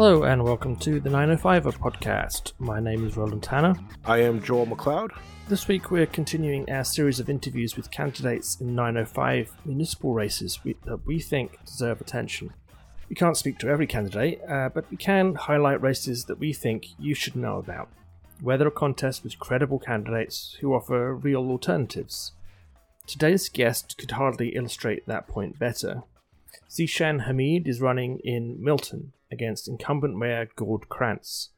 Hello and welcome to the 905er podcast. My name is Roland Tanner. I am Joel McLeod. This week we're continuing our series of interviews with candidates in 905 municipal races we, that we think deserve attention. We can't speak to every candidate, uh, but we can highlight races that we think you should know about. Whether a contest with credible candidates who offer real alternatives. Today's guest could hardly illustrate that point better. Zeeshan Hamid is running in Milton against incumbent Mayor Gord Krantz.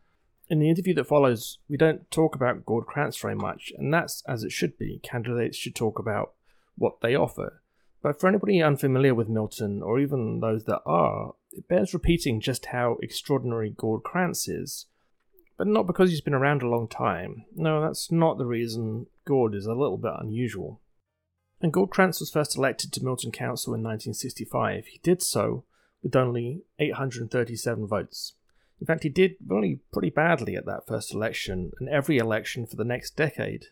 In the interview that follows, we don't talk about Gord Krantz very much, and that's as it should be. Candidates should talk about what they offer. But for anybody unfamiliar with Milton, or even those that are, it bears repeating just how extraordinary Gord Krantz is. But not because he's been around a long time. No, that's not the reason Gord is a little bit unusual. And Gord Krantz was first elected to Milton Council in 1965. He did so with only 837 votes. In fact, he did really pretty badly at that first election and every election for the next decade.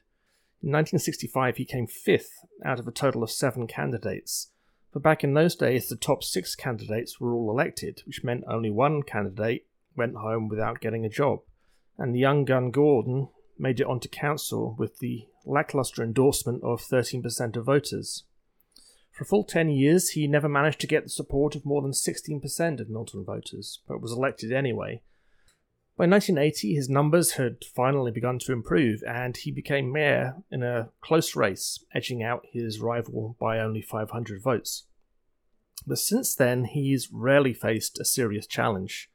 In 1965, he came fifth out of a total of seven candidates. But back in those days, the top six candidates were all elected, which meant only one candidate went home without getting a job. And the young gun Gordon made it onto council with the lackluster endorsement of 13% of voters. For a full 10 years, he never managed to get the support of more than 16% of Milton voters, but was elected anyway. By 1980, his numbers had finally begun to improve, and he became mayor in a close race, edging out his rival by only 500 votes. But since then, he's rarely faced a serious challenge.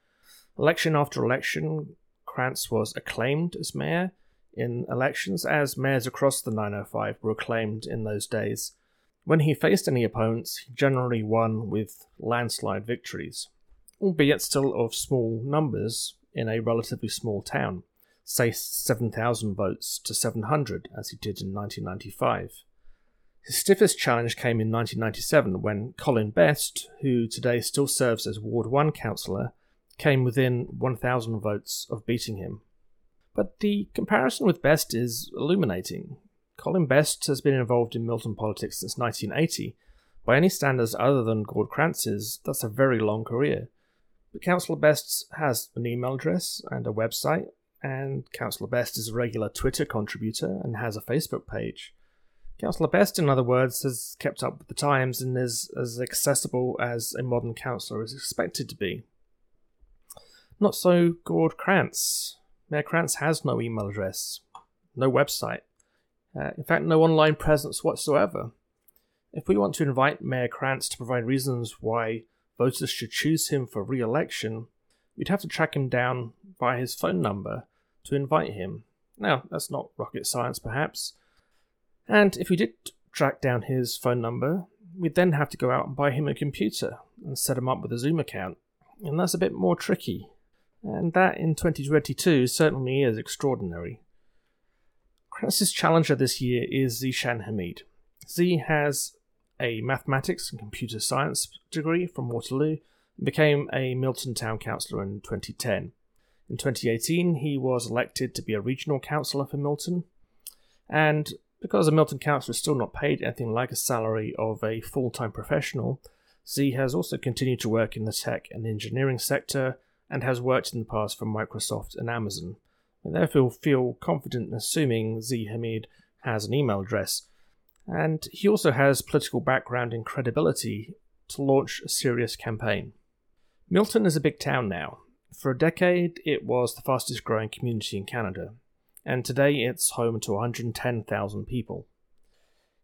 Election after election, Krantz was acclaimed as mayor, in elections, as mayors across the 905 were acclaimed in those days. When he faced any opponents, he generally won with landslide victories, albeit still of small numbers in a relatively small town, say 7,000 votes to 700, as he did in 1995. His stiffest challenge came in 1997 when Colin Best, who today still serves as Ward 1 councillor, came within 1,000 votes of beating him. But the comparison with Best is illuminating. Colin Best has been involved in Milton politics since 1980. By any standards other than Gord Krantz's, that's a very long career. But Councillor Best has an email address and a website, and Councillor Best is a regular Twitter contributor and has a Facebook page. Councillor Best, in other words, has kept up with the times and is as accessible as a modern councillor is expected to be. Not so Gord Krantz. Mayor Krantz has no email address, no website, uh, in fact, no online presence whatsoever. If we want to invite Mayor Krantz to provide reasons why voters should choose him for re election, we'd have to track him down by his phone number to invite him. Now, that's not rocket science, perhaps. And if we did track down his phone number, we'd then have to go out and buy him a computer and set him up with a Zoom account. And that's a bit more tricky. And that in 2022 certainly is extraordinary. Krantz's challenger this year is Zeeshan Hamid. Z has a mathematics and computer science degree from Waterloo and became a Milton Town Councillor in 2010. In 2018, he was elected to be a regional councillor for Milton, and because a Milton councillor is still not paid anything like a salary of a full time professional, Z has also continued to work in the tech and engineering sector and has worked in the past for Microsoft and Amazon and therefore feel confident in assuming Z Hamid has an email address. And he also has political background and credibility to launch a serious campaign. Milton is a big town now. For a decade, it was the fastest growing community in Canada, and today it's home to 110,000 people.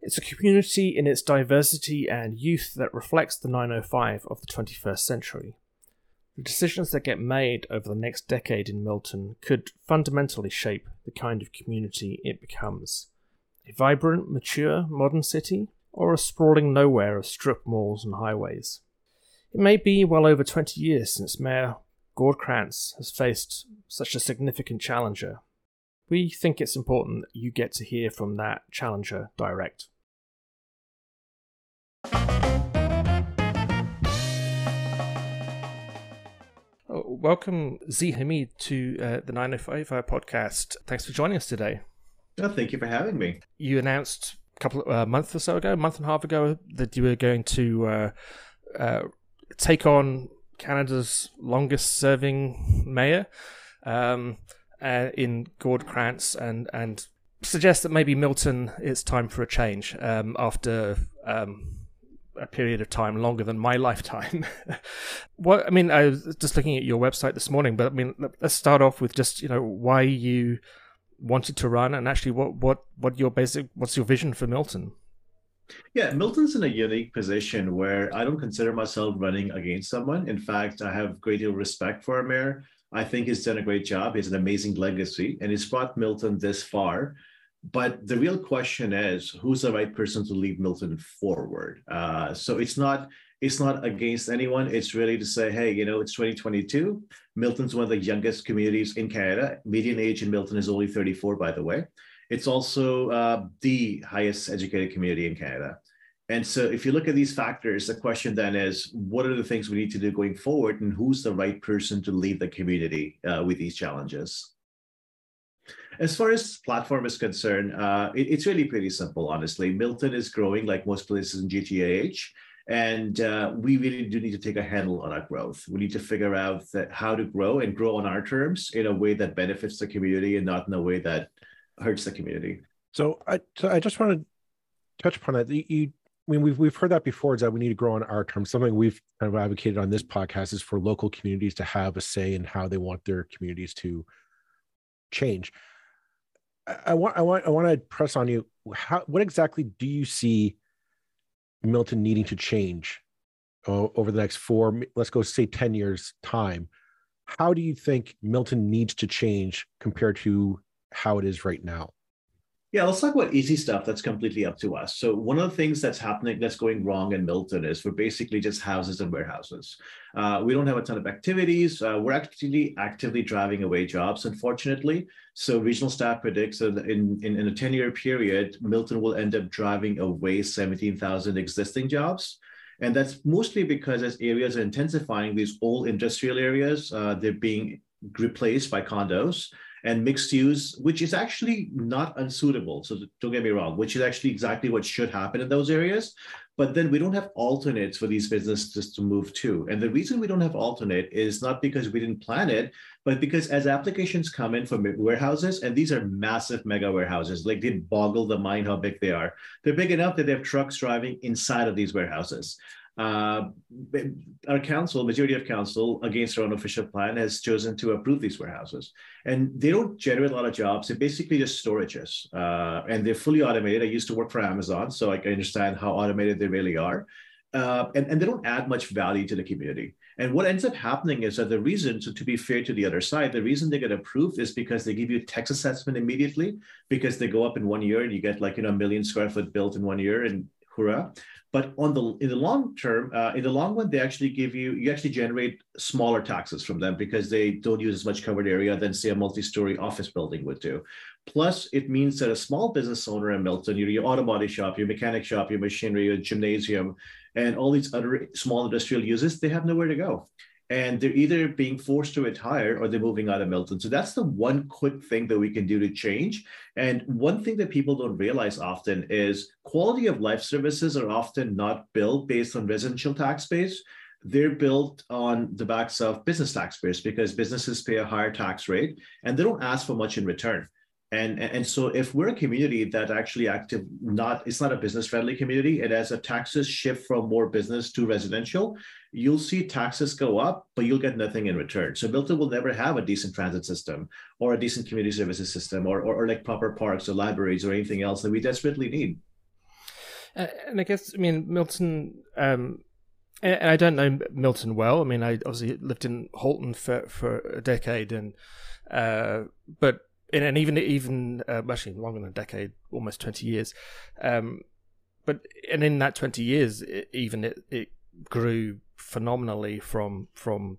It's a community in its diversity and youth that reflects the 905 of the 21st century. The decisions that get made over the next decade in Milton could fundamentally shape the kind of community it becomes. A vibrant, mature, modern city, or a sprawling nowhere of strip malls and highways. It may be well over 20 years since Mayor Gord Krantz has faced such a significant challenger. We think it's important that you get to hear from that challenger direct. Welcome Z Hamid to uh, the 905 podcast. Thanks for joining us today. Oh, thank you for having me. You announced a couple of uh, months or so ago, a month and a half ago, that you were going to uh, uh take on Canada's longest serving mayor um, uh, in Gord Krantz and and suggests that maybe Milton it's time for a change um, after um, a period of time longer than my lifetime. what I mean, I was just looking at your website this morning, but I mean, let's start off with just you know why you wanted to run and actually what what what your basic what's your vision for Milton. Yeah, Milton's in a unique position where I don't consider myself running against someone. In fact, I have great deal of respect for our mayor. I think he's done a great job. He's an amazing legacy, and he's brought Milton this far. But the real question is, who's the right person to lead Milton forward? Uh, so it's not it's not against anyone. It's really to say, hey, you know, it's 2022. Milton's one of the youngest communities in Canada. Median age in Milton is only 34, by the way. It's also uh, the highest educated community in Canada. And so, if you look at these factors, the question then is what are the things we need to do going forward, and who's the right person to lead the community uh, with these challenges? As far as platform is concerned, uh, it, it's really pretty simple, honestly. Milton is growing like most places in GTAH. And uh, we really do need to take a handle on our growth. We need to figure out how to grow and grow on our terms in a way that benefits the community and not in a way that hurts the community. So I, so I just want to touch upon that. You, you, I mean, we've we've heard that before. Is that we need to grow on our terms. Something we've kind of advocated on this podcast is for local communities to have a say in how they want their communities to change. I, want I want I want to press on you. How what exactly do you see Milton needing to change over the next four, let's go say 10 years time? How do you think Milton needs to change compared to how it is right now? Yeah, let's talk about easy stuff that's completely up to us. So one of the things that's happening, that's going wrong in Milton is we're basically just houses and warehouses. Uh, we don't have a ton of activities. Uh, we're actually actively driving away jobs, unfortunately. So regional staff predicts that in, in, in a 10-year period, Milton will end up driving away 17,000 existing jobs. And that's mostly because as areas are intensifying, these old industrial areas, uh, they're being replaced by condos and mixed use, which is actually not unsuitable. So don't get me wrong, which is actually exactly what should happen in those areas. But then we don't have alternates for these businesses to move to. And the reason we don't have alternate is not because we didn't plan it, but because as applications come in from warehouses, and these are massive mega warehouses, like they boggle the mind how big they are. They're big enough that they have trucks driving inside of these warehouses uh, our council, majority of council, against our own official plan, has chosen to approve these warehouses. And they don't generate a lot of jobs. They're basically just storages, uh, and they're fully automated. I used to work for Amazon, so I can understand how automated they really are. Uh, and, and they don't add much value to the community. And what ends up happening is that the reason, so to be fair to the other side, the reason they get approved is because they give you tax assessment immediately because they go up in one year and you get like, you know, a million square foot built in one year and hurrah. But on the in the long term, uh, in the long run, they actually give you you actually generate smaller taxes from them because they don't use as much covered area than say a multi-story office building would do. Plus, it means that a small business owner in Milton, your, your auto body shop, your mechanic shop, your machinery, your gymnasium, and all these other small industrial uses, they have nowhere to go and they're either being forced to retire or they're moving out of Milton. So that's the one quick thing that we can do to change. And one thing that people don't realize often is quality of life services are often not built based on residential tax base. They're built on the backs of business taxpayers because businesses pay a higher tax rate and they don't ask for much in return. And, and so if we're a community that actually active not it's not a business friendly community and as a taxes shift from more business to residential you'll see taxes go up but you'll get nothing in return so milton will never have a decent transit system or a decent community services system or, or, or like proper parks or libraries or anything else that we desperately need uh, and i guess i mean milton um and I don't know Milton well. I mean, I obviously lived in Halton for, for a decade, and uh, but and even even uh, actually longer than a decade, almost twenty years. Um, but and in that twenty years, it, even it, it grew phenomenally from from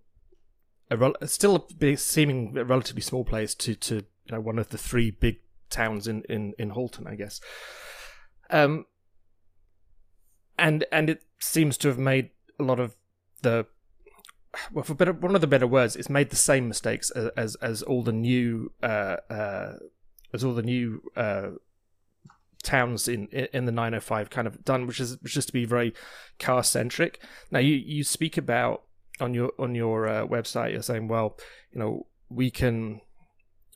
a rel- still a seeming a relatively small place to to you know one of the three big towns in in in Halton, I guess. Um, and and it seems to have made a lot of the well, for better, one of the better words, it's made the same mistakes as as, as all the new uh, uh, as all the new uh, towns in in the 905 kind of done, which is just to be very car centric. Now you you speak about on your on your uh, website, you're saying, well, you know, we can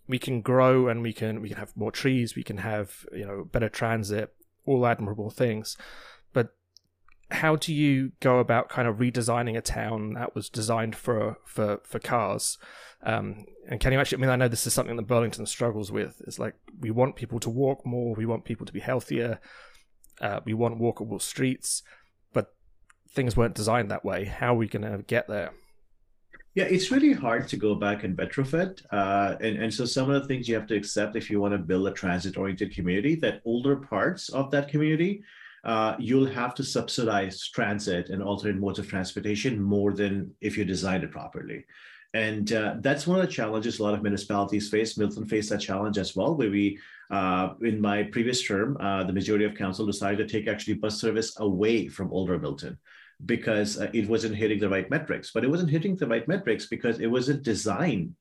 we can grow and we can we can have more trees, we can have you know better transit, all admirable things, how do you go about kind of redesigning a town that was designed for for for cars? Um, and can you actually? I mean, I know this is something that Burlington struggles with. It's like we want people to walk more, we want people to be healthier, uh, we want walkable streets, but things weren't designed that way. How are we going to get there? Yeah, it's really hard to go back and retrofit. Uh, and, and so some of the things you have to accept if you want to build a transit oriented community, that older parts of that community, uh, you'll have to subsidize transit and alternate modes of transportation more than if you design it properly. And uh, that's one of the challenges a lot of municipalities face. Milton faced that challenge as well, where we, uh, in my previous term, uh, the majority of council decided to take actually bus service away from older Milton because uh, it wasn't hitting the right metrics. But it wasn't hitting the right metrics because it wasn't designed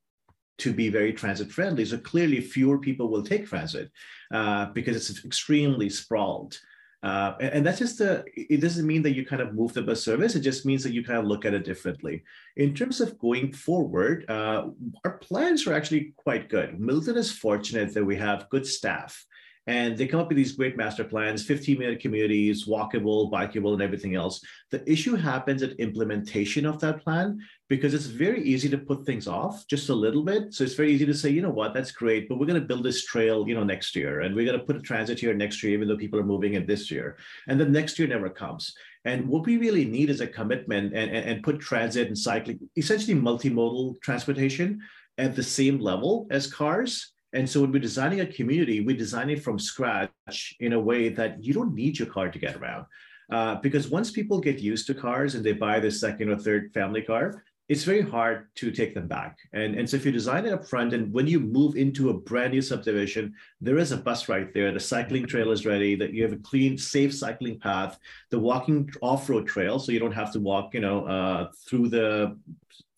to be very transit friendly. So clearly, fewer people will take transit uh, because it's extremely sprawled. Uh, and, and, that's just the, it doesn't mean that you kind of move the bus service. It just means that you kind of look at it differently. In terms of going forward, uh, our plans are actually quite good. Milton is fortunate that we have good staff and they come up with these great master plans 15 minute communities walkable bikeable and everything else. The issue happens at implementation of that plan because it's very easy to put things off just a little bit. So it's very easy to say you know what? That's great but we're going to build this trail you know next year and we're going to put a transit here next year even though people are moving in this year. And then next year never comes. And what we really need is a commitment and, and, and put transit and cycling essentially multimodal transportation at the same level as cars and so when we're designing a community, we design it from scratch in a way that you don't need your car to get around. Uh, because once people get used to cars and they buy their second or third family car, it's very hard to take them back. And, and so if you design it up front and when you move into a brand new subdivision, there is a bus right there. The cycling trail is ready, that you have a clean, safe cycling path, the walking off-road trail, so you don't have to walk, you know, uh, through the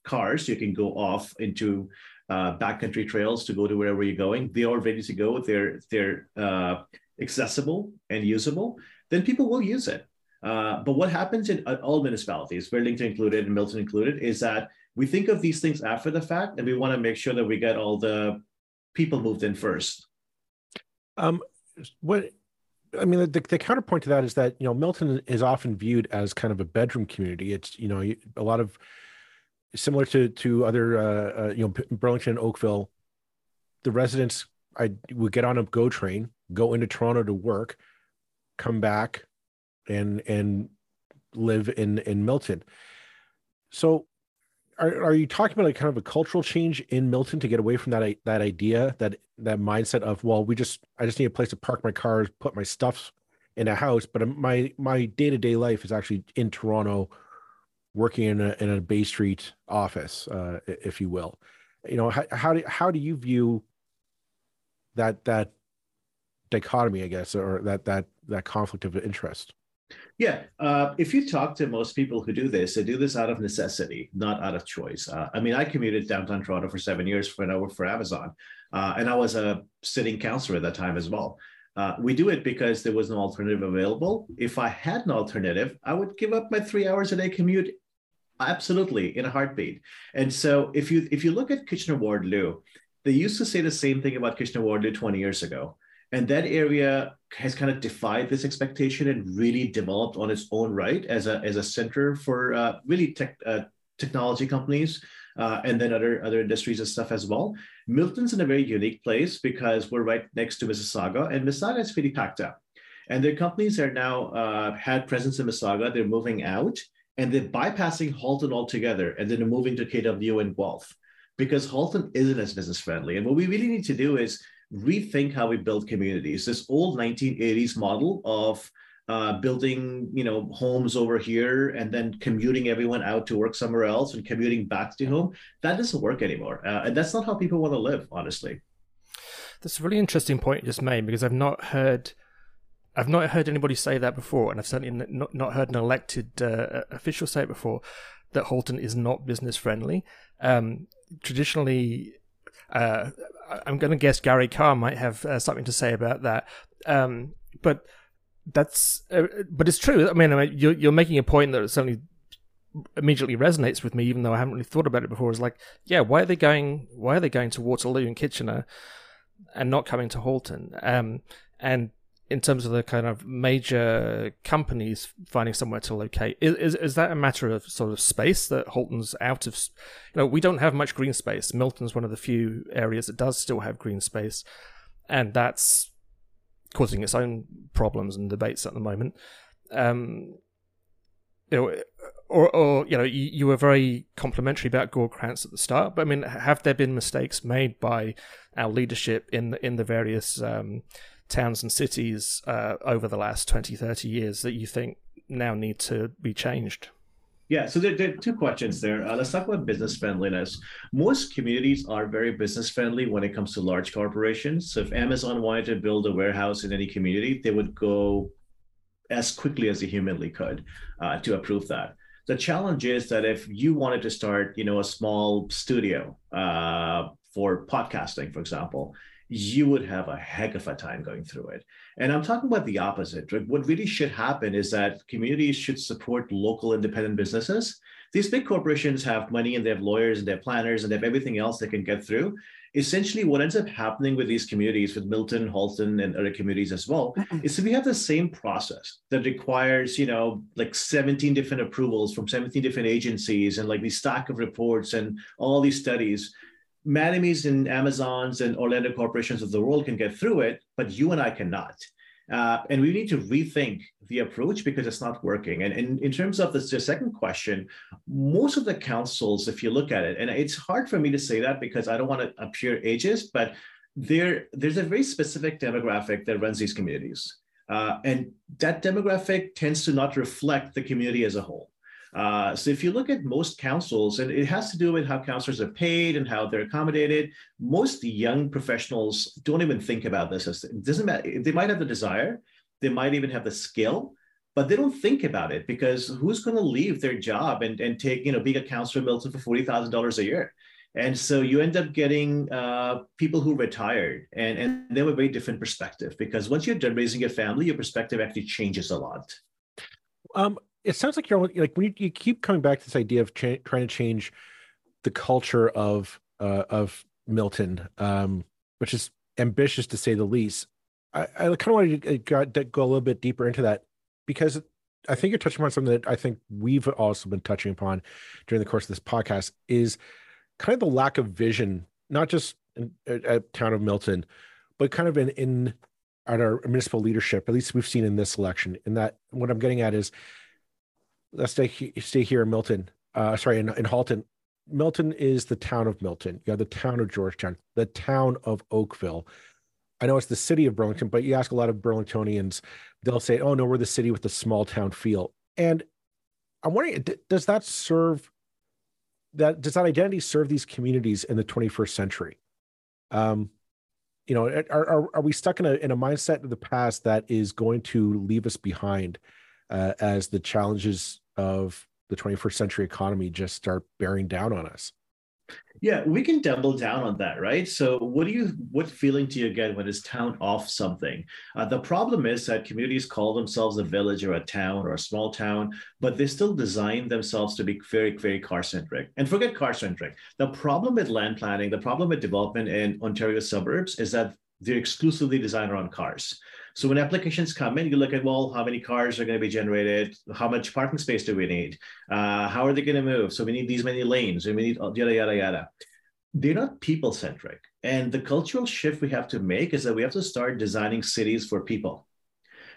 cars. You can go off into uh, backcountry trails to go to wherever you're going. They are ready to go. They're they're uh, accessible and usable. Then people will use it. Uh, but what happens in all municipalities, Burlington included and Milton included, is that we think of these things after the fact, and we want to make sure that we get all the people moved in first. Um, what I mean, the, the counterpoint to that is that you know Milton is often viewed as kind of a bedroom community. It's you know a lot of similar to to other uh, uh, you know Burlington and Oakville, the residents I would get on a GO train, go into Toronto to work, come back, and and live in in Milton. So, are are you talking about like kind of a cultural change in Milton to get away from that that idea that that mindset of well, we just I just need a place to park my cars, put my stuff in a house, but my my day to day life is actually in Toronto working in a in a Bay Street office, uh, if you will. You know, how, how do how do you view that that dichotomy, I guess, or that that that conflict of interest? Yeah, uh, if you talk to most people who do this, they do this out of necessity, not out of choice. Uh, I mean, I commuted downtown Toronto for seven years when I worked for Amazon, uh, and I was a sitting councilor at that time as well. Uh, we do it because there was no alternative available. If I had an alternative, I would give up my three hours a day commute Absolutely, in a heartbeat. And so if you if you look at Kitchener Waterloo, they used to say the same thing about Kitchener Waterloo 20 years ago. And that area has kind of defied this expectation and really developed on its own right as a, as a center for uh, really tech, uh, technology companies uh, and then other, other industries and stuff as well. Milton's in a very unique place because we're right next to Mississauga and Mississauga is pretty packed up. And their companies are now uh, had presence in Mississauga. They're moving out and they're bypassing Halton altogether and then moving to KW and Guelph because Halton isn't as business friendly. And what we really need to do is rethink how we build communities. This old 1980s model of uh, building, you know, homes over here and then commuting everyone out to work somewhere else and commuting back to home, that doesn't work anymore. Uh, and that's not how people want to live, honestly. That's a really interesting point you just made because I've not heard – I've not heard anybody say that before, and I've certainly not, not heard an elected uh, official say it before that Halton is not business friendly. Um, traditionally, uh, I'm going to guess Gary Carr might have uh, something to say about that. Um, but that's, uh, but it's true. I mean, I mean you're, you're making a point that certainly immediately resonates with me, even though I haven't really thought about it before, is like, yeah, why are they going? Why are they going to Waterloo and Kitchener, and not coming to Halton? Um, and in terms of the kind of major companies finding somewhere to locate, is, is, is that a matter of sort of space that Halton's out of? You know, we don't have much green space. Milton's one of the few areas that does still have green space, and that's causing its own problems and debates at the moment. Um, you know, or, or you know, you, you, were very complimentary about Gord Krantz at the start, but I mean, have there been mistakes made by our leadership in in the various um, towns and cities uh, over the last 20, 30 years that you think now need to be changed? Yeah, so there, there, are two questions there. Uh, let's talk about business friendliness. Most communities are very business friendly when it comes to large corporations. So if Amazon wanted to build a warehouse in any community, they would go as quickly as they humanly could uh, to approve that. The challenge is that if you wanted to start, you know, a small studio uh, for podcasting, for example, you would have a heck of a time going through it. And I'm talking about the opposite. What really should happen is that communities should support local independent businesses. These big corporations have money and they have lawyers and they have planners and they have everything else they can get through. Essentially, what ends up happening with these communities, with Milton, Halton, and other communities as well, is that we have the same process that requires, you know, like 17 different approvals from 17 different agencies and like these stack of reports and all these studies Mattamys and Amazons and Orlando corporations of the world can get through it, but you and I cannot. Uh, and we need to rethink the approach because it's not working. And, and in terms of the, second question, most of the councils, if you look at it, and it's hard for me to say that because I don't want to appear ageist, but there, there's a very specific demographic that runs these communities. Uh, and that demographic tends to not reflect the community as a whole. Uh, so if you look at most councils, and it has to do with how counselors are paid and how they're accommodated, most young professionals don't even think about this. It doesn't matter. They might have the desire, they might even have the skill, but they don't think about it because who's going to leave their job and, and take, you know, being a counselor in Milton for $40,000 a year? And so you end up getting uh, people who retired and, and they have a very different perspective because once you're done raising a family, your perspective actually changes a lot. Um, it sounds like you're like when you, you keep coming back to this idea of cha- trying to change the culture of uh, of Milton, um, which is ambitious to say the least. I, I kind of wanted to go, go a little bit deeper into that because I think you're touching on something that I think we've also been touching upon during the course of this podcast is kind of the lack of vision, not just in, at town of Milton, but kind of in in at our municipal leadership. At least we've seen in this election. And that, what I'm getting at is let's stay stay here in Milton. Uh, sorry, in, in Halton. Milton is the town of Milton. You have the town of Georgetown, the town of Oakville. I know it's the city of Burlington, but you ask a lot of Burlingtonians, they'll say, "Oh no, we're the city with the small town feel." And I'm wondering, does that serve that? Does that identity serve these communities in the 21st century? Um, you know, are, are are we stuck in a in a mindset of the past that is going to leave us behind? uh, as the challenges of the 21st century economy just start bearing down on us. Yeah we can double down on that right? So what do you what feeling do you get when it's town off something? Uh, the problem is that communities call themselves a village or a town or a small town but they still design themselves to be very very car centric. And forget car centric. The problem with land planning the problem with development in ontario suburbs is that they're exclusively designed around cars so when applications come in, you look at, well, how many cars are going to be generated? How much parking space do we need? Uh, how are they going to move? So we need these many lanes, and we need yada, yada, yada. They're not people centric. And the cultural shift we have to make is that we have to start designing cities for people.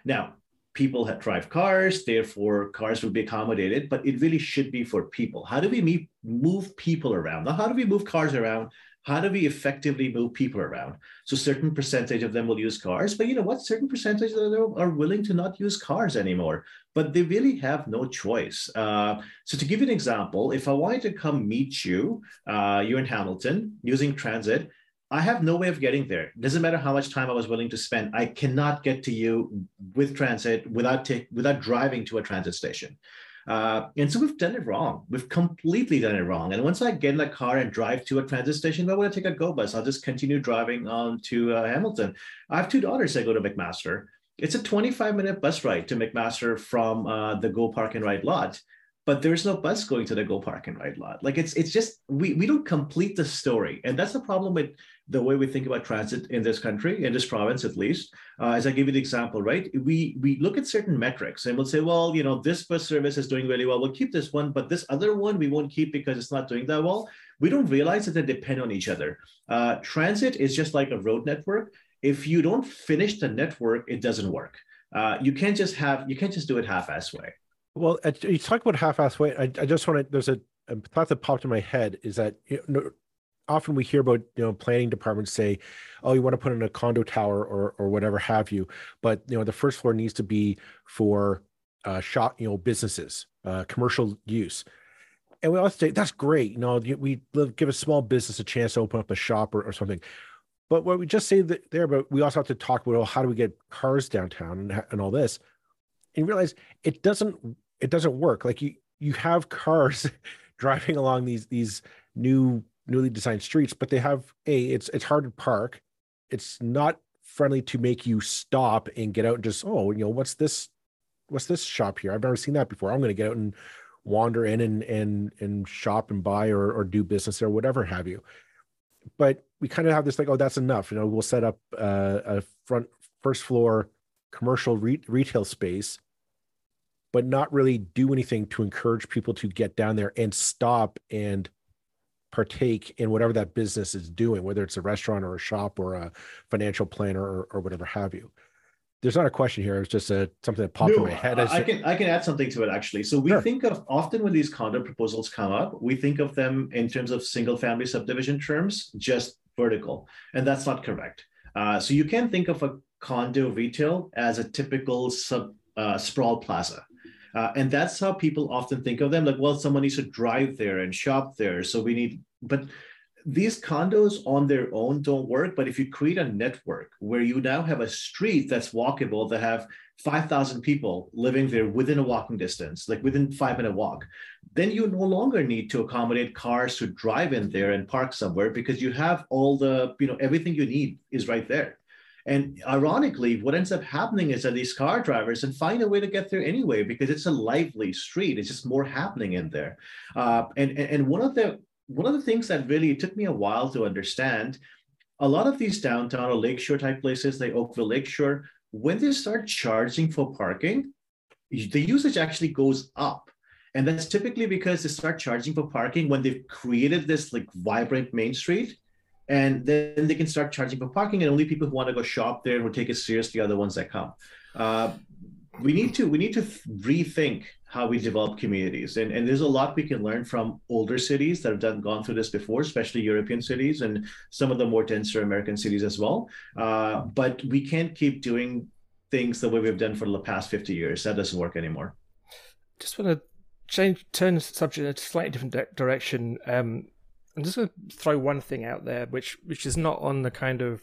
Now, people drive cars, therefore cars will be accommodated, but it really should be for people. How do we meet, move people around? Now, how do we move cars around? How do we effectively move people around? So certain percentage of them will use cars, but you know what? Certain percentage of them are willing to not use cars anymore, but they really have no choice. Uh, so to give you an example, if I wanted to come meet you, uh, you're in Hamilton using transit, I have no way of getting there. Doesn't matter how much time I was willing to spend. I cannot get to you with transit without take, without driving to a transit station. Uh, and so we've done it wrong. We've completely done it wrong. And once I get in the car and drive to a transit station, why would I take a go bus? I'll just continue driving on to uh, Hamilton. I have two daughters that go to McMaster. It's a 25 minute bus ride to McMaster from uh, the Go Park and Ride lot. But there's no bus going to the go park and ride lot. Like it's it's just we we don't complete the story, and that's the problem with the way we think about transit in this country, in this province at least. Uh, as I give you the example, right? We we look at certain metrics and we'll say, well, you know, this bus service is doing really well. We'll keep this one, but this other one we won't keep because it's not doing that well. We don't realize that they depend on each other. Uh, transit is just like a road network. If you don't finish the network, it doesn't work. Uh, you can't just have you can't just do it half-ass way. Well, you talk about half-ass way. I, I just want to. There's a, a, thought that popped in my head is that you know, often we hear about you know planning departments say, "Oh, you want to put in a condo tower or or whatever have you," but you know the first floor needs to be for uh, shop, you know, businesses, uh, commercial use. And we always say that's great. You know, we give a small business a chance to open up a shop or, or something. But what we just say that there, but we also have to talk about how do we get cars downtown and, and all this and realize it doesn't it doesn't work. Like you you have cars driving along these these new newly designed streets but they have a it's it's hard to park. It's not friendly to make you stop and get out and just oh you know what's this what's this shop here? I've never seen that before. I'm going to get out and wander in and and and shop and buy or or do business or whatever have you. But we kind of have this like oh that's enough. You know we'll set up uh, a front first floor commercial re- retail space, but not really do anything to encourage people to get down there and stop and partake in whatever that business is doing, whether it's a restaurant or a shop or a financial planner or, or whatever have you. There's not a question here. It's just a something that popped no, in my head. I can I can add something to it actually. So we sure. think of often when these condo proposals come up, we think of them in terms of single family subdivision terms, just vertical, and that's not correct. Uh, so you can think of a condo retail as a typical sub uh, sprawl plaza. Uh, and that's how people often think of them like, well, someone needs to drive there and shop there. So we need, but these condos on their own don't work. But if you create a network where you now have a street that's walkable that have 5,000 people living there within a walking distance, like within five minute walk, then you no longer need to accommodate cars to drive in there and park somewhere because you have all the, you know, everything you need is right there. And ironically, what ends up happening is that these car drivers and find a way to get there anyway because it's a lively street. It's just more happening in there. Uh, and, and one of the one of the things that really took me a while to understand, a lot of these downtown or lakeshore type places, like Oakville Lakeshore, when they start charging for parking, the usage actually goes up. And that's typically because they start charging for parking when they've created this like vibrant main street and then they can start charging for parking and only people who want to go shop there and who take it seriously are the ones that come. Uh, we need to we need to rethink how we develop communities and, and there's a lot we can learn from older cities that have done gone through this before especially european cities and some of the more denser american cities as well. Uh, but we can't keep doing things the way we've done for the past 50 years. That doesn't work anymore. Just want to change turn the subject in a slightly different direction. Um, I'm just going to throw one thing out there, which which is not on the kind of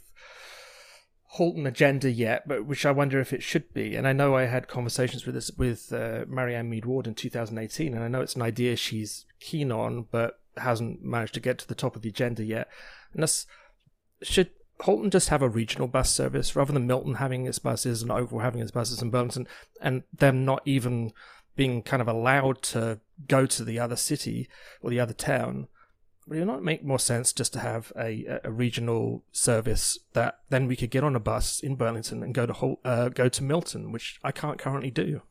Halton agenda yet, but which I wonder if it should be. And I know I had conversations with this with uh, Marianne Meed Ward in 2018, and I know it's an idea she's keen on, but hasn't managed to get to the top of the agenda yet. And that's should Halton just have a regional bus service rather than Milton having its buses and Oakville having its buses and Burlington, and them not even being kind of allowed to go to the other city or the other town would it not make more sense just to have a, a regional service that then we could get on a bus in Burlington and go to uh, go to Milton, which I can't currently do?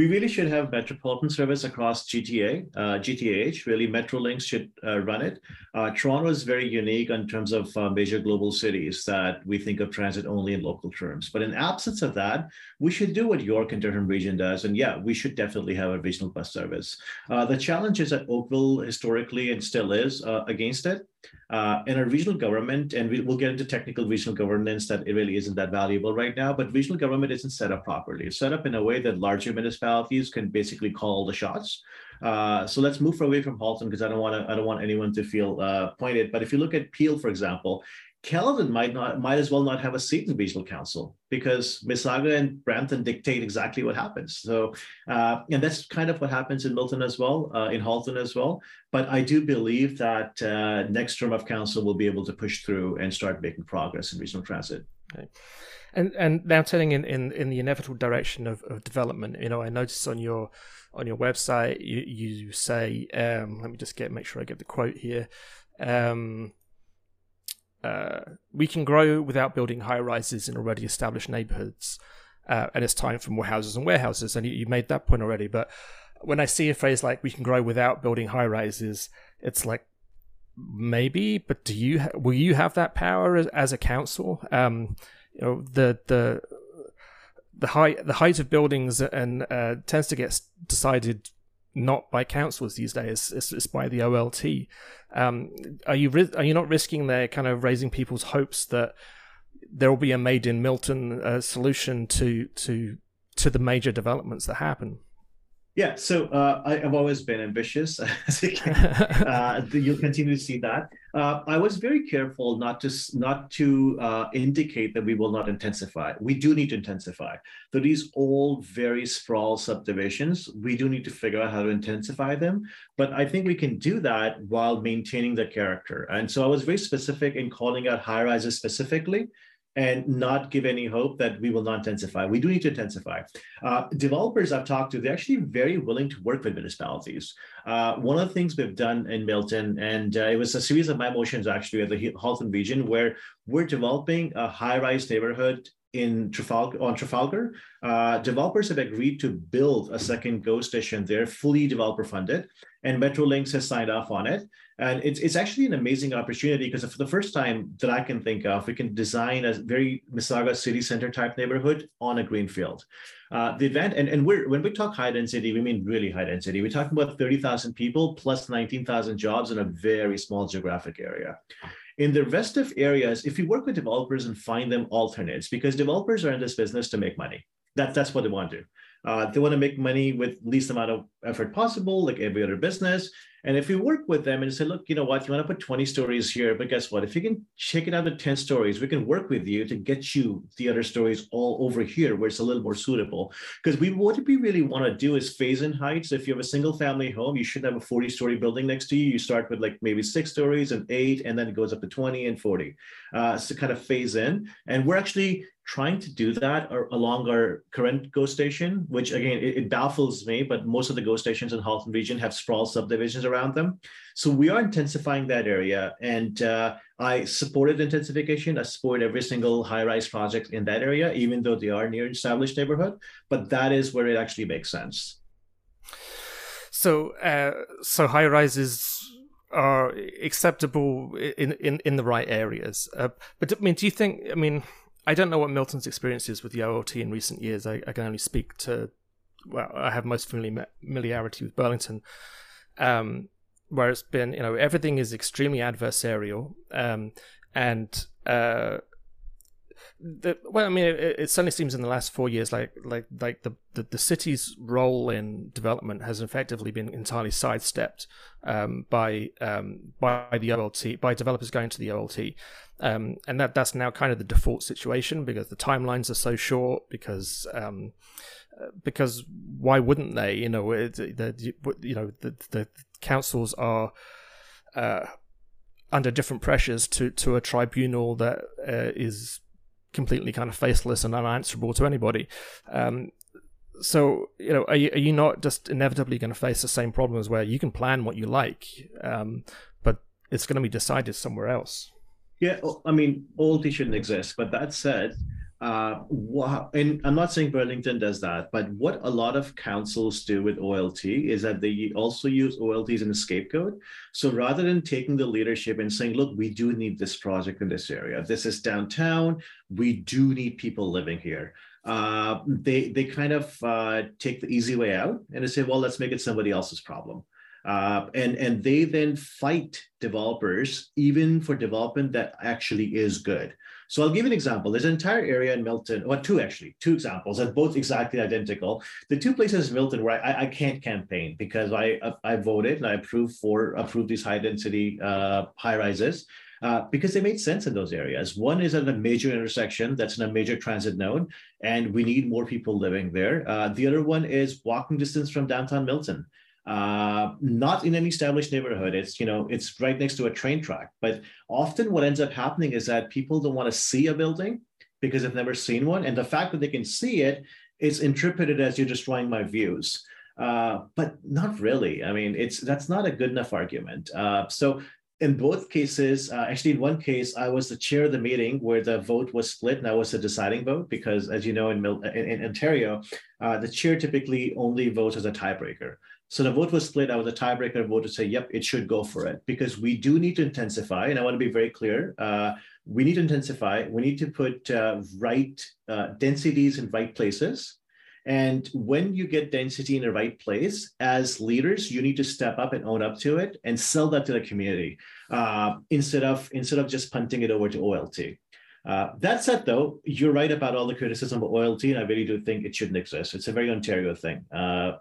We really should have metropolitan service across GTA, uh, GTH. Really, Metrolinx should uh, run it. Uh, Toronto is very unique in terms of uh, major global cities that we think of transit only in local terms. But in absence of that, we should do what York and Durham region does. And yeah, we should definitely have a regional bus service. Uh, the challenge is that Oakville historically and still is uh, against it. Uh, in a regional government, and we, will get into technical regional governance that it really isn't that valuable right now, but regional government isn't set up properly. It's set up in a way that larger municipalities can basically call the shots. Uh, so let's move away from Halton because I don't want to I don't want anyone to feel uh, pointed. But if you look at Peel, for example, Caledon might not might as well not have a seat in regional council because Mississauga and Brampton dictate exactly what happens. So, uh, and that's kind of what happens in Milton as well, uh, in Halton as well. But I do believe that uh, next term of council will be able to push through and start making progress in regional transit. Okay. And and now turning in, in, in the inevitable direction of, of development, you know, I noticed on your on your website you, you say, um, let me just get make sure I get the quote here. Um, uh, we can grow without building high rises in already established neighborhoods, uh, and it's time for more houses and warehouses. And you, you made that point already, but when I see a phrase like "we can grow without building high rises," it's like maybe, but do you ha- will you have that power as, as a council? Um, you know the the the height the height of buildings and uh, tends to get decided not by councils these days. It's, it's by the OLT. Um, are you are you not risking there, kind of raising people's hopes that there will be a made in Milton uh, solution to to to the major developments that happen? Yeah, so uh, I, have always been ambitious. uh, you'll continue to see that. Uh, I was very careful not to not to uh, indicate that we will not intensify. We do need to intensify. So these old, very sprawl subdivisions, we do need to figure out how to intensify them. But I think we can do that while maintaining the character. And so I was very specific in calling out high rises specifically and not give any hope that we will not intensify. We do need to intensify. Uh, developers I've talked to, they're actually very willing to work with municipalities. Uh, one of the things we've done in Milton, and uh, it was a series of my motions actually at the Halton region, where we're developing a high-rise neighborhood in Trafalgar on Trafalgar, uh, developers have agreed to build a second GO station there, fully developer funded, and Metrolinx has signed off on it. And it's, it's actually an amazing opportunity because for the first time that I can think of, we can design a very Mississauga city center type neighborhood on a greenfield. Uh, the event, and, and we're, when we talk high density, we mean really high density. We're talking about 30,000 people plus 19,000 jobs in a very small geographic area. In the rest of areas, if you work with developers and find them alternates, because developers are in this business to make money. That, that's what they want to do. Uh, they want to make money with least amount of effort possible, like every other business. And if we work with them and say, look, you know what, you want to put 20 stories here, but guess what? If you can check it out to 10 stories, we can work with you to get you the other stories all over here where it's a little more suitable. Because we what we really want to do is phase in heights. If you have a single family home, you should have a 40 story building next to you. You start with like maybe six stories and eight, and then it goes up to 20 and 40. Uh, so kind of phase in. And we're actually trying to do that along our current GO station, which again, it, it, baffles me, but most of the GO stations in Halton region have sprawl subdivisions around them. So we are intensifying that area and uh, I supported intensification. I support every single high-rise project in that area, even though they are near established neighborhood, but that is where it actually makes sense. So, uh, so high rises are acceptable in, in, in the right areas. Uh, but I mean, do you think, I mean, I don't know what Milton's experience is with the OLT in recent years. I, I can only speak to, well, I have most familiarity with Burlington, um, where it's been, you know, everything is extremely adversarial, um, and uh, the, well, I mean, it, it, certainly seems in the last four years like like like the, the, the city's role in development has effectively been entirely sidestepped um, by um, by the OLT by developers going to the OLT, um, and that that's now kind of the default situation because the timelines are so short because um, because why wouldn't they? You know, the, you know the the councils are. Uh, under different pressures to, to a tribunal that uh, is completely kind of faceless and unanswerable to anybody. Um, so you know, are you, are you not just inevitably going to face the same problems where you can plan what you like, um, but it's going to be decided somewhere else? Yeah, I mean, all these shouldn't exist. But that said, uh, and I'm not saying Burlington does that, but what a lot of councils do with OLT is that they also use OLT as a scapegoat. So rather than taking the leadership and saying, look, we do need this project in this area, this is downtown, we do need people living here. Uh, they they kind of uh, take the easy way out and they say, well, let's make it somebody else's problem. Uh, and and they then fight developers even for development that actually is good. So I'll give an example. There's an entire area in Milton, or two actually, two examples that both exactly identical. The two places in Milton where I, I can't campaign because I I voted and I approved for approved these high density uh, high rises. Uh, because they made sense in those areas. One is at a major intersection that's in a major transit node, and we need more people living there. Uh, the other one is walking distance from downtown Milton uh, not in an established neighborhood. It's you know it's right next to a train track. But often what ends up happening is that people don't want to see a building. because they've never seen one. And the fact that they can see it is interpreted as you're destroying my views. Uh, but not really. I mean, it's that's not a good enough argument. Uh, so in both cases, uh, actually, in one case, I was the chair of the meeting where the vote was split, and I was the deciding vote because, as you know, in, in, in Ontario, uh, the chair typically only votes as a tiebreaker. So the vote was split. I was a tiebreaker vote to say, yep, it should go for it because we do need to intensify. And I want to be very clear. Uh, we need to intensify. We need to put uh, right uh, densities in right places. And when you get density in the right place, as leaders, you need to step up and own up to it and sell that to the community uh, instead of instead of just punting it over to OLT. Uh, that said, though, you're right about all the criticism of OLT, and I really do think it shouldn't exist. It's a very Ontario thing. Uh,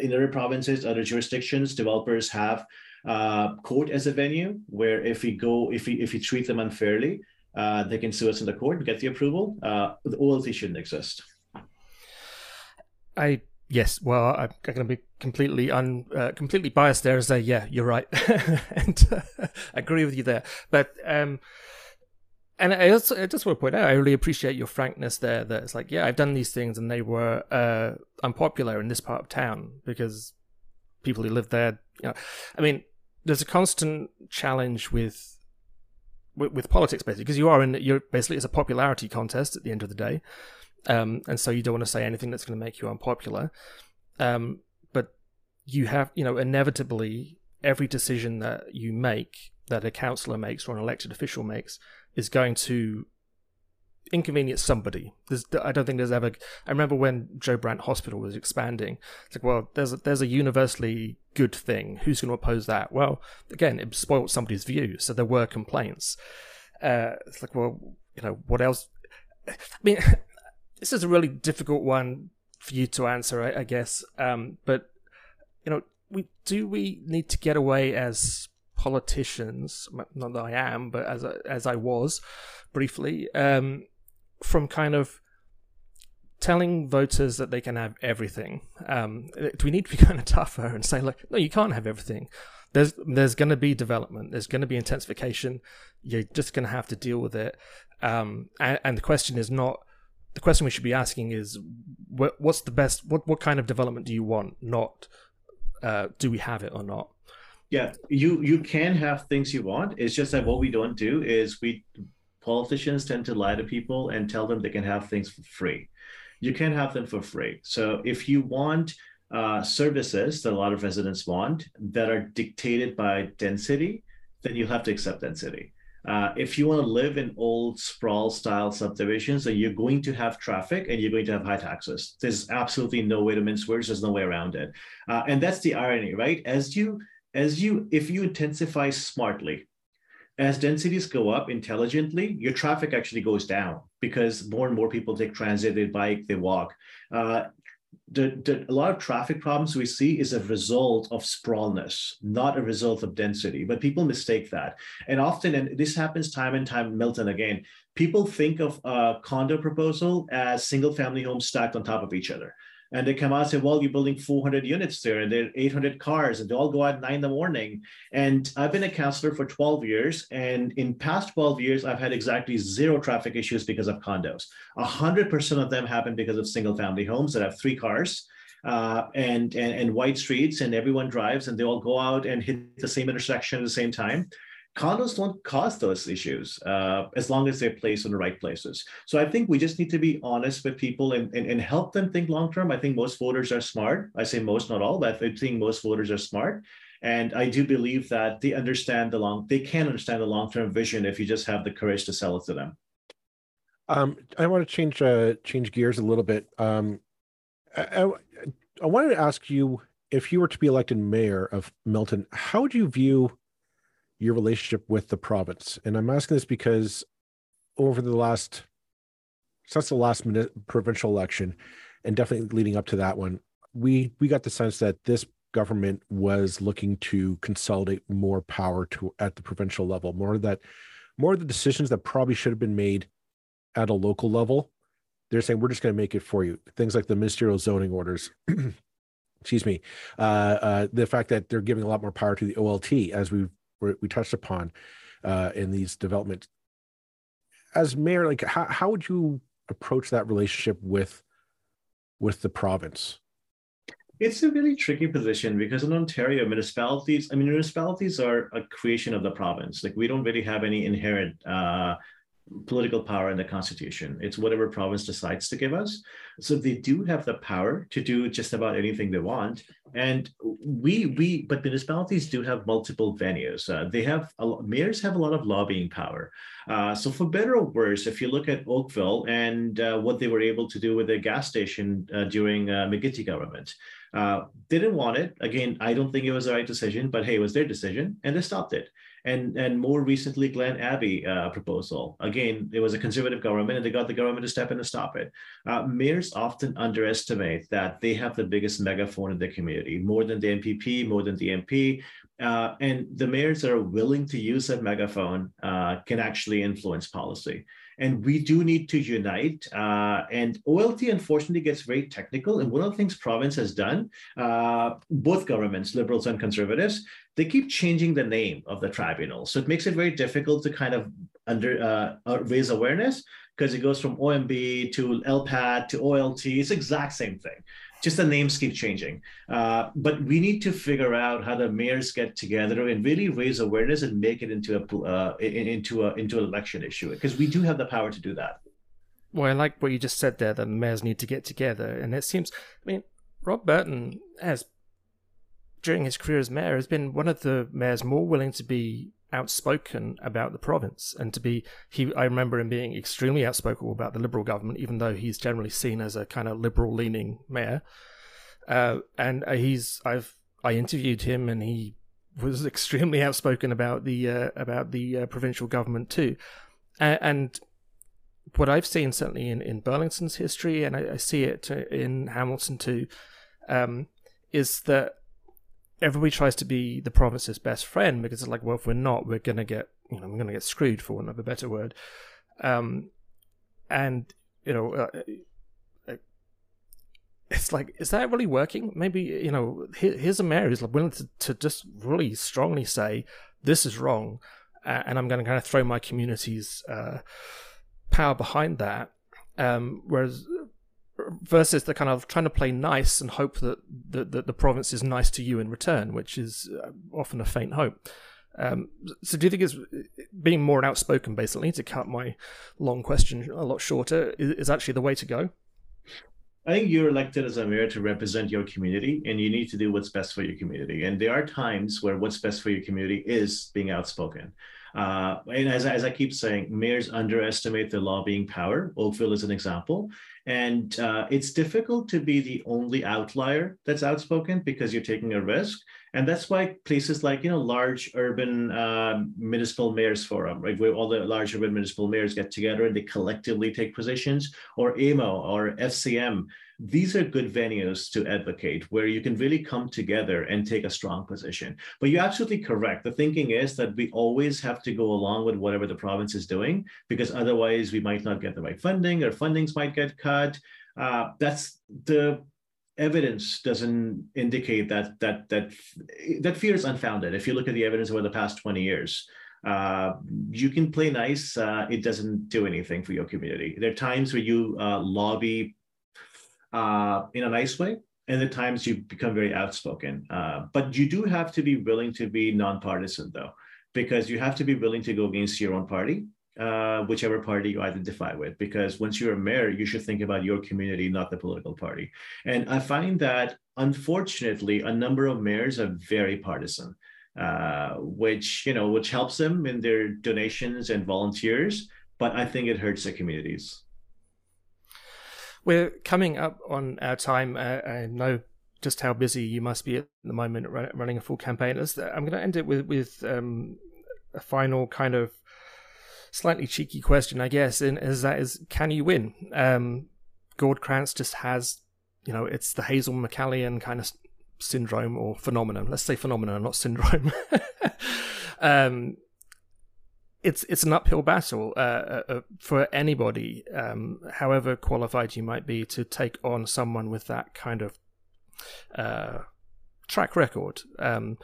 in other provinces, other jurisdictions, developers have uh, court as a venue where if we go, if we if we treat them unfairly, uh, they can sue us in the court and get the approval. Uh, the OLT shouldn't exist. I yes, well, I'm going to be completely un uh, completely biased there and say, yeah, you're right, and uh, agree with you there. But um, and I also I just want to point out, I really appreciate your frankness there. That it's like, yeah, I've done these things and they were uh, unpopular in this part of town because people who live there, you know, I mean, there's a constant challenge with with, with politics basically because you are in you're basically it's a popularity contest at the end of the day, um, and so you don't want to say anything that's going to make you unpopular, um, but you have you know inevitably every decision that you make that a councillor makes or an elected official makes is going to inconvenience somebody. There's, I don't think there's ever. I remember when Joe Brant Hospital was expanding. It's like, well, there's a, there's a universally good thing. Who's going to oppose that? Well, again, it spoiled somebody's view, so there were complaints. Uh, it's like, well, you know, what else? I mean, this is a really difficult one for you to answer, I, I guess. Um, but you know, we do we need to get away as politicians, not that I am, but as I, as I was briefly, um, from kind of telling voters that they can have everything. Um, do we need to be kind of tougher and say like, no, you can't have everything. There's there's going to be development. There's going to be intensification. You're just going to have to deal with it. Um, and, and, the question is not the question we should be asking is what, what's the best what what kind of development do you want? Not uh, do we have it or not? Yeah, you you can have things you want. It's just that what we don't do is we politicians tend to lie to people and tell them they can have things for free. You can't have them for free. So if you want uh, services that a lot of residents want that are dictated by density, then you have to accept density. Uh, if you want to live in old sprawl style subdivisions, then you're going to have traffic and you're going to have high taxes. There's absolutely no way to mince words. There's no way around it. Uh, and that's the irony, right? As you as you if you intensify smartly as densities go up intelligently your traffic actually goes down because more and more people take transit they bike they walk uh, the, the, a lot of traffic problems we see is a result of sprawlness, not a result of density. But people mistake that. And often, and this happens time and time, Milton again, people think of a condo proposal as single family homes stacked on top of each other. And they come out and say, well, you're building 400 units there and there are 800 cars and they all go out at nine in the morning. And I've been a counselor for 12 years. And in past 12 years, I've had exactly zero traffic issues because of condos. 100% of them happen because of single family homes that have three cars. Uh, and, and and white streets and everyone drives and they all go out and hit the same intersection at the same time condos don't cause those issues uh, as long as they're placed in the right places. So I think we just need to be honest with people and, and, and help them think long term. I think most voters are smart. I say most, not all, but I think most voters are smart. And I do believe that they understand the long, they can understand the long term vision if you just have the courage to sell it to them. Um, I want to change uh, change gears a little bit. Um, I, I, I wanted to ask you if you were to be elected mayor of Milton, how would you view your relationship with the province. And I'm asking this because over the last, since the last provincial election, and definitely leading up to that one, we we got the sense that this government was looking to consolidate more power to at the provincial level, more that more of the decisions that probably should have been made at a local level. They're saying we're just going to make it for you. Things like the ministerial zoning orders. excuse me, uh, uh, the fact that they're giving a lot more power to the OLT, as we've we touched upon uh, in these developments. as mayor, like how how would you approach that relationship with with the province? It's a really tricky position because in Ontario, municipalities, I mean, municipalities are a creation of the province. Like we don't really have any inherent uh, political power in the constitution. It's whatever province decides to give us. So they do have the power to do just about anything they want. And we we but municipalities do have multiple venues. Uh, they have a, mayors have a lot of lobbying power. Uh, so for better or worse, if you look at Oakville and uh, what they were able to do with their gas station uh, during uh, government. Uh, didn't want it. Again, I don't think it was the right decision, but hey, it was their decision, and they stopped it and and more recently Glen Abbey uh, proposal. Again, it was a conservative government, and they got the government to step in and stop it. Uh, mayors often underestimate that they have the biggest megaphone in the community, more than the MPP, more than the MP. Uh, and the mayors that are willing to use that megaphone uh, can actually influence policy and we do need to unite. Uh, and OLT unfortunately gets very technical. And one of the things province has done, uh, both governments, liberals and conservatives, they keep changing the name of the tribunal. So it makes it very difficult to kind of under uh, uh raise awareness because it goes from OMB to LPAT to OLT. It's the exact same thing just the names keep changing. Uh, but we need to figure out how the mayors get together and really raise awareness and make it into a uh, into a into an election issue because we do have the power to do that. Well, I like what you just said there. The mayors need to get together, and it seems. I mean, Rob Burton has, during his career as mayor, has been one of the mayors more willing to be outspoken about the province. And to be he I remember him being extremely outspoken about the liberal government even though he's generally seen as a kind of liberal leaning mayor. Uh, and uh, he's I've I interviewed him and he was extremely outspoken about the uh, about the uh, provincial government too. And, and what I've seen certainly in, in Burlington's history and I, I see it in Hamilton too um, is that everybody tries to be the province's best friend because it's like, well, if we're not, we're gonna get, you know, we're gonna get screwed for want of a better word. Um, and you know, uh, uh it's like, is that really working? Maybe you know, here's a mayor who's willing to, to just really strongly say this is wrong, uh, and I'm going to kind of throw my community's uh, power behind that. Um, whereas versus the kind of trying to play nice and hope that the, the, the province is nice to you in return, which is uh, often a faint hope. Um, so, do you think it's being more outspoken, basically, to cut my long question a lot shorter, is, actually the way to go? I think you're elected as a mayor to represent your community, and you need to do what's best for your community. And there are times where what's best for your community is being outspoken. Uh, and as, as I keep saying, mayors underestimate their lobbying power. Oakville is an example. And uh, it's difficult to be the only outlier that's outspoken because you're taking a risk. And that's why places like, you know, large urban uh, municipal mayors forum, right, where all the large urban municipal mayors get together and they collectively take positions, or AMO or FCM, these are good venues to advocate where you can really come together and take a strong position. But you're absolutely correct. The thinking is that we always have to go along with whatever the province is doing, because otherwise we might not get the right funding or fundings might get cut. Uh, that's the evidence doesn't indicate that that that that fear is unfounded. If you look at the evidence over the past 20 years, uh, you can play nice. Uh, it doesn't do anything for your community. There are times where you uh, lobby uh, in a nice way. And at times you become very outspoken. Uh, but you do have to be willing to be nonpartisan, though, because you have to be willing to go against your own party, uh, whichever party you identify with. Because once you're a mayor, you should think about your community, not the political party. And I find that, unfortunately, a number of mayors are very partisan. Uh, which you know, which helps them in their donations and volunteers, but I think it hurts the communities. We're coming up on our time. Uh, I know just how busy you must be at the moment running a full campaign. I'm going to end it with with um, a final kind of slightly cheeky question, I guess, and is that is can you win? Um, Gord Krantz just has, you know, it's the Hazel McCallion kind of syndrome or phenomenon. Let's say phenomenon, not syndrome. um, it's it's an uphill battle uh, uh, uh, for anybody, um, however qualified you might be, to take on someone with that kind of uh, track record. Um,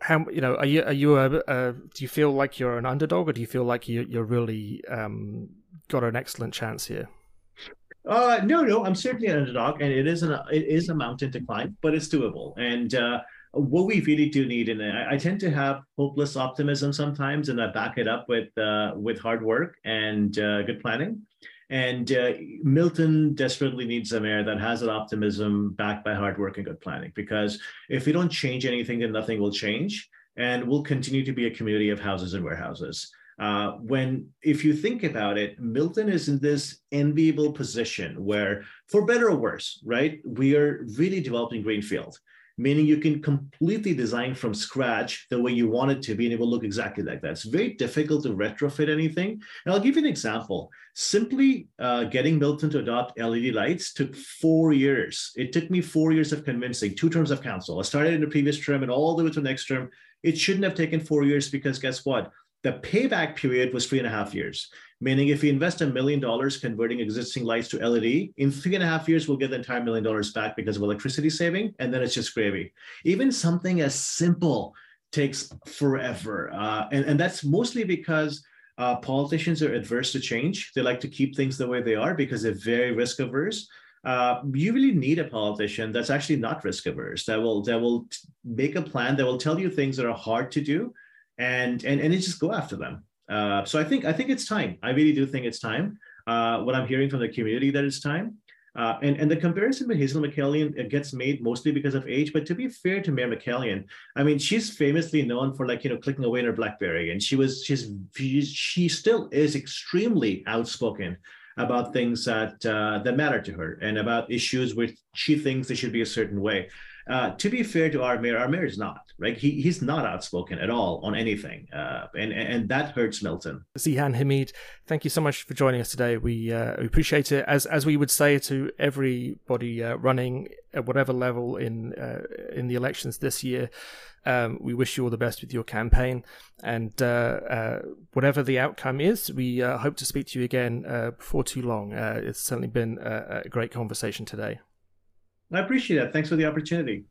how you know are you are you a, a, do you feel like you're an underdog or do you feel like you you're really um, got an excellent chance here? Uh, no, no, I'm certainly an underdog, and it is an it is a mountain to climb, but it's doable. And uh, what we really do need, and I, I, tend to have hopeless optimism sometimes, and I back it up with uh, with hard work and uh, good planning. And uh, Milton desperately needs a mayor that has that optimism backed by hard work and good planning. Because if we don't change anything, then nothing will change, and we'll continue to be a community of houses and warehouses. Uh, when, if you think about it, Milton is in this enviable position where, for better or worse, right, we are really developing greenfield meaning you can completely design from scratch the way you want it to be and it will look exactly like that. It's very difficult to retrofit anything. And I'll give you an example. Simply uh, getting Milton to adopt LED lights took four years. It took me four years of convincing, two terms of council. I started in the previous term and all the way to the next term. It shouldn't have taken four years because guess what? The payback period was three and a half years, meaning if we invest a million dollars converting existing lights to LED, in three and a half years, we'll get the entire million dollars back because of electricity saving, and then it's just gravy. Even something as simple takes forever. Uh, and, and that's mostly because uh, politicians are adverse to change. They like to keep things the way they are because they're very risk averse. Uh, you really need a politician that's actually not risk averse that will that will make a plan that will tell you things that are hard to do and and and just go after them. Uh, so I think I think it's time. I really do think it's time. Uh, what I'm hearing from the community that it's time. Uh, and, and the comparison with Hazel McCallion gets made mostly because of age. But to be fair to Mayor McCallion, I mean, she's famously known for like you know clicking away in her BlackBerry, and she was she's she still is extremely outspoken about things that uh, that matter to her and about issues which she thinks they should be a certain way. Uh, to be fair to our mayor, our mayor is not right. He, he's not outspoken at all on anything, uh, and and that hurts Milton. Zeeshan Hamid, thank you so much for joining us today. We, uh, appreciate it. As as we would say to everybody uh, running at whatever level in uh, in the elections this year. Um, we wish you all the best with your campaign, and whatever the outcome is, we hope to speak to you again before too long. it's certainly been a, a great conversation today. I appreciate that. Thanks for the opportunity.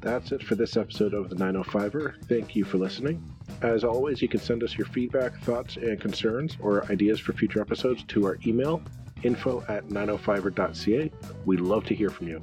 That's it for this episode of the 905er. Thank you for listening. As always, you can send us your feedback, thoughts, and concerns or ideas for future episodes to our email info at 905er.ca. We'd love to hear from you.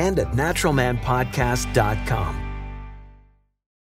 and at naturalmanpodcast.com.